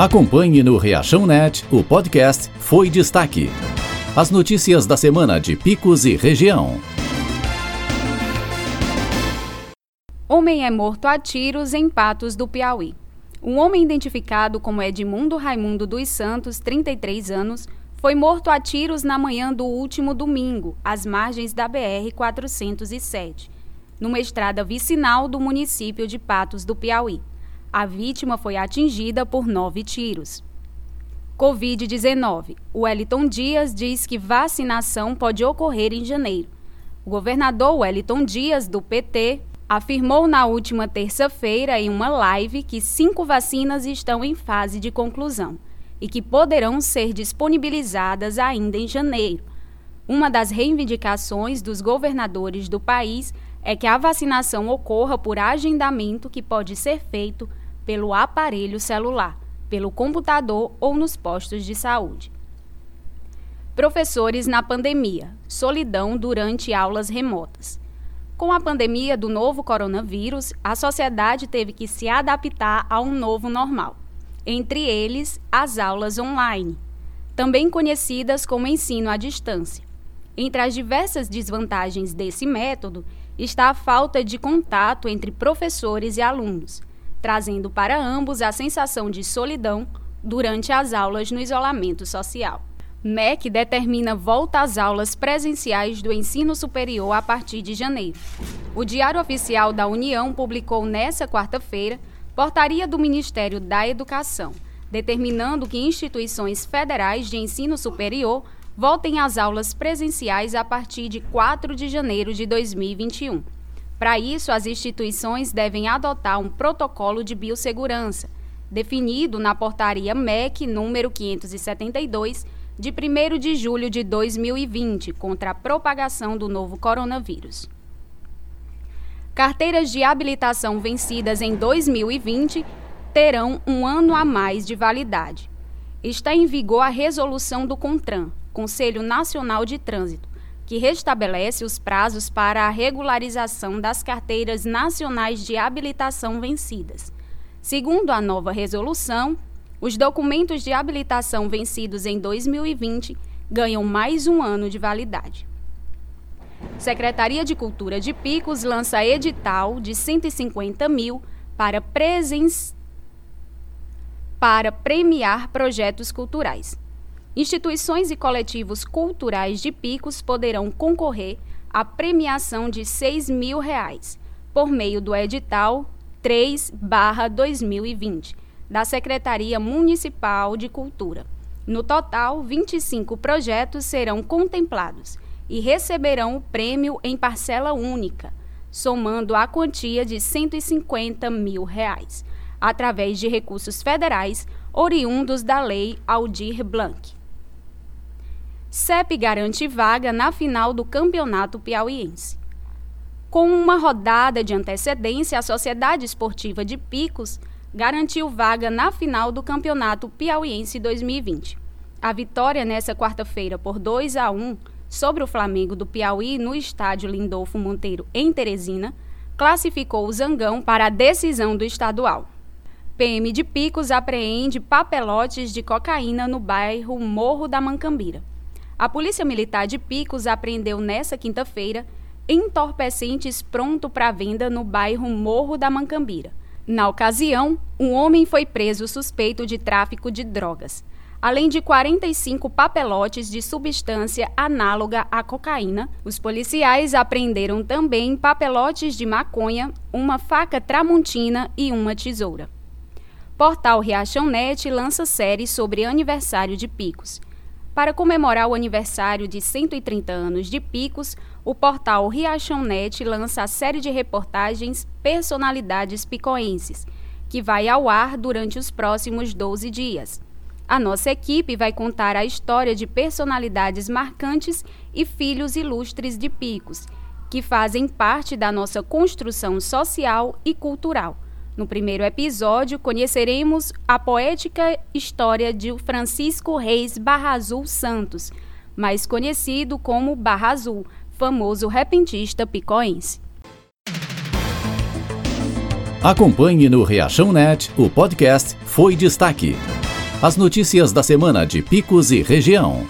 Acompanhe no Reachão Net o podcast Foi Destaque. As notícias da semana de Picos e região. Homem é morto a tiros em Patos do Piauí. Um homem identificado como Edmundo Raimundo dos Santos, 33 anos, foi morto a tiros na manhã do último domingo, às margens da BR-407, numa estrada vicinal do município de Patos do Piauí. A vítima foi atingida por nove tiros. Covid-19. O Wellington Dias diz que vacinação pode ocorrer em janeiro. O governador Wellington Dias, do PT, afirmou na última terça-feira em uma live que cinco vacinas estão em fase de conclusão e que poderão ser disponibilizadas ainda em janeiro. Uma das reivindicações dos governadores do país é que a vacinação ocorra por agendamento que pode ser feito pelo aparelho celular, pelo computador ou nos postos de saúde. Professores na pandemia. Solidão durante aulas remotas. Com a pandemia do novo coronavírus, a sociedade teve que se adaptar a um novo normal, entre eles as aulas online, também conhecidas como ensino à distância. Entre as diversas desvantagens desse método está a falta de contato entre professores e alunos, trazendo para ambos a sensação de solidão durante as aulas no isolamento social. MEC determina volta às aulas presenciais do ensino superior a partir de janeiro. O Diário Oficial da União publicou nesta quarta-feira portaria do Ministério da Educação, determinando que instituições federais de ensino superior voltem às aulas presenciais a partir de 4 de janeiro de 2021. Para isso, as instituições devem adotar um protocolo de biossegurança, definido na portaria MEC número 572, de 1 de julho de 2020, contra a propagação do novo coronavírus. Carteiras de habilitação vencidas em 2020 terão um ano a mais de validade. Está em vigor a resolução do CONTRAN, Conselho Nacional de Trânsito, que restabelece os prazos para a regularização das carteiras nacionais de habilitação vencidas. Segundo a nova resolução, os documentos de habilitação vencidos em 2020 ganham mais um ano de validade. Secretaria de Cultura de Picos lança edital de 150 mil para, presen... para premiar projetos culturais. Instituições e coletivos culturais de Picos poderão concorrer à premiação de 6 mil reais, por meio do edital 3-2020 da Secretaria Municipal de Cultura. No total, 25 projetos serão contemplados e receberão o prêmio em parcela única, somando a quantia de 150 mil reais, através de recursos federais oriundos da Lei Aldir Blanc. CEP garante vaga na final do Campeonato Piauiense. Com uma rodada de antecedência, a Sociedade Esportiva de Picos garantiu vaga na final do Campeonato Piauiense 2020. A vitória nessa quarta-feira por 2 a 1 sobre o Flamengo do Piauí no estádio Lindolfo Monteiro, em Teresina, classificou o Zangão para a decisão do estadual. PM de Picos apreende papelotes de cocaína no bairro Morro da Mancambira. A Polícia Militar de Picos apreendeu nesta quinta-feira entorpecentes pronto para venda no bairro Morro da Mancambira. Na ocasião, um homem foi preso suspeito de tráfico de drogas, além de 45 papelotes de substância análoga à cocaína. Os policiais apreenderam também papelotes de maconha, uma faca tramontina e uma tesoura. Portal Riachão Net lança série sobre aniversário de Picos. Para comemorar o aniversário de 130 anos de Picos, o portal Riachão Net lança a série de reportagens Personalidades Picoenses, que vai ao ar durante os próximos 12 dias. A nossa equipe vai contar a história de personalidades marcantes e filhos ilustres de Picos, que fazem parte da nossa construção social e cultural no primeiro episódio, conheceremos a poética história de Francisco Reis Barra Azul Santos, mais conhecido como Barra Azul, famoso repentista picoense. Acompanhe no Reachão Net o podcast Foi Destaque. As notícias da semana de Picos e região.